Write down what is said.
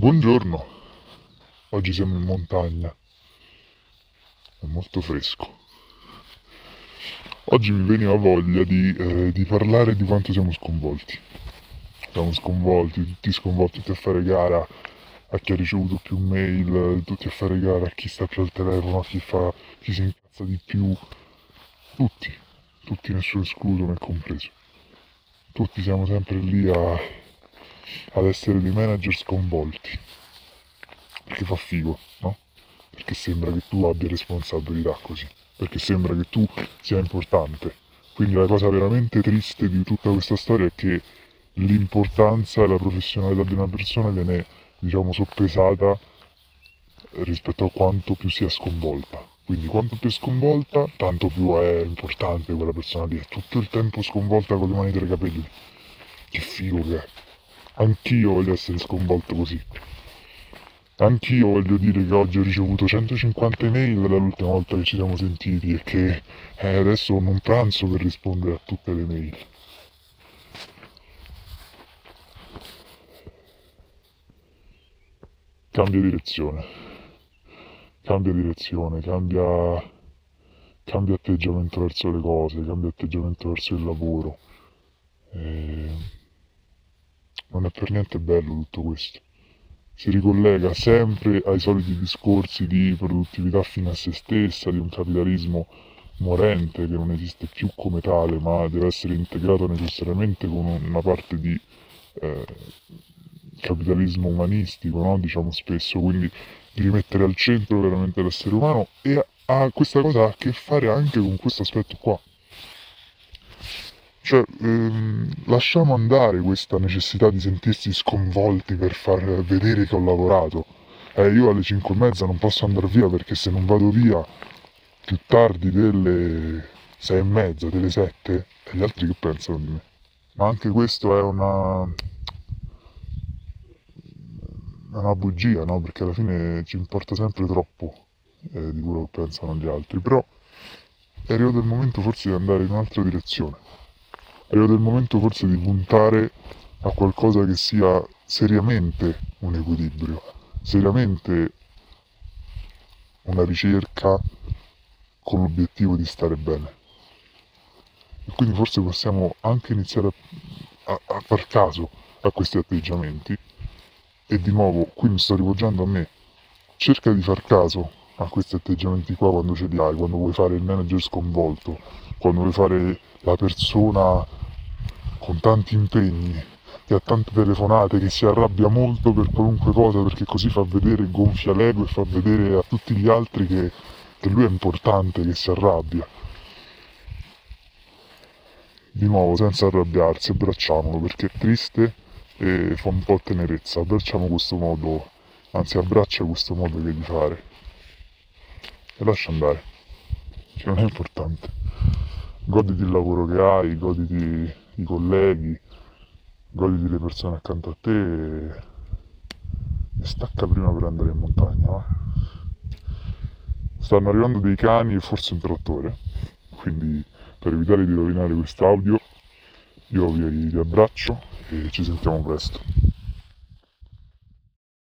Buongiorno, oggi siamo in montagna, è molto fresco. Oggi mi veniva voglia di, eh, di parlare di quanto siamo sconvolti. Siamo sconvolti, tutti sconvolti, tutti a fare gara a chi ha ricevuto più mail, tutti a fare gara a chi sta più al telefono, a chi, fa, chi si incazza di più. Tutti, tutti, nessuno escluso, me compreso. Tutti siamo sempre lì a, ad essere dei manager sconvolti. Perché fa figo, no? Perché sembra che tu abbia responsabilità così. Perché sembra che tu sia importante. Quindi la cosa veramente triste di tutta questa storia è che l'importanza e la professionalità di una persona viene, diciamo, soppesata rispetto a quanto più sia sconvolta. Quindi quanto più è sconvolta, tanto più è importante quella persona lì. È tutto il tempo sconvolta con le mani tra i capelli. Che figo che è. Anch'io voglio essere sconvolto così. Anch'io voglio dire che oggi ho ricevuto 150 email dall'ultima volta che ci siamo sentiti e che eh, adesso ho un pranzo per rispondere a tutte le mail. Cambia direzione. Cambia direzione, cambia, cambia atteggiamento verso le cose, cambia atteggiamento verso il lavoro. E non è per niente bello tutto questo. Si ricollega sempre ai soliti discorsi di produttività fine a se stessa, di un capitalismo morente che non esiste più come tale, ma deve essere integrato necessariamente con una parte di eh, capitalismo umanistico, no? diciamo spesso, quindi di rimettere al centro veramente l'essere umano e ha questa cosa a che fare anche con questo aspetto qua. Cioè, ehm, lasciamo andare questa necessità di sentirsi sconvolti per far vedere che ho lavorato. Eh, io alle 5 e mezza non posso andare via perché se non vado via più tardi delle 6 e mezza, delle 7, e gli altri che pensano di me. Ma anche questo è una, è una bugia, no? Perché alla fine ci importa sempre troppo eh, di quello che pensano gli altri. Però è arrivato il momento forse di andare in un'altra direzione. È arrivato il momento forse di puntare a qualcosa che sia seriamente un equilibrio, seriamente una ricerca con l'obiettivo di stare bene. E quindi forse possiamo anche iniziare a, a, a far caso a questi atteggiamenti. E di nuovo, qui mi sto rivolgendo a me. Cerca di far caso a questi atteggiamenti qua quando ce li hai, quando vuoi fare il manager sconvolto, quando vuoi fare la persona con tanti impegni, che ha tante telefonate, che si arrabbia molto per qualunque cosa perché così fa vedere, gonfia l'ego e fa vedere a tutti gli altri che che lui è importante, che si arrabbia. Di nuovo, senza arrabbiarsi, abbracciamolo perché è triste e fa un po' tenerezza. Abbracciamo questo modo, anzi abbraccia questo modo che di fare. E lascia andare, che non è importante. Goditi il lavoro che hai, goditi i colleghi, goditi le persone accanto a te e, e stacca prima per andare in montagna. Va? stanno arrivando dei cani e forse un trattore, quindi per evitare di rovinare quest'audio io vi, vi abbraccio e ci sentiamo presto.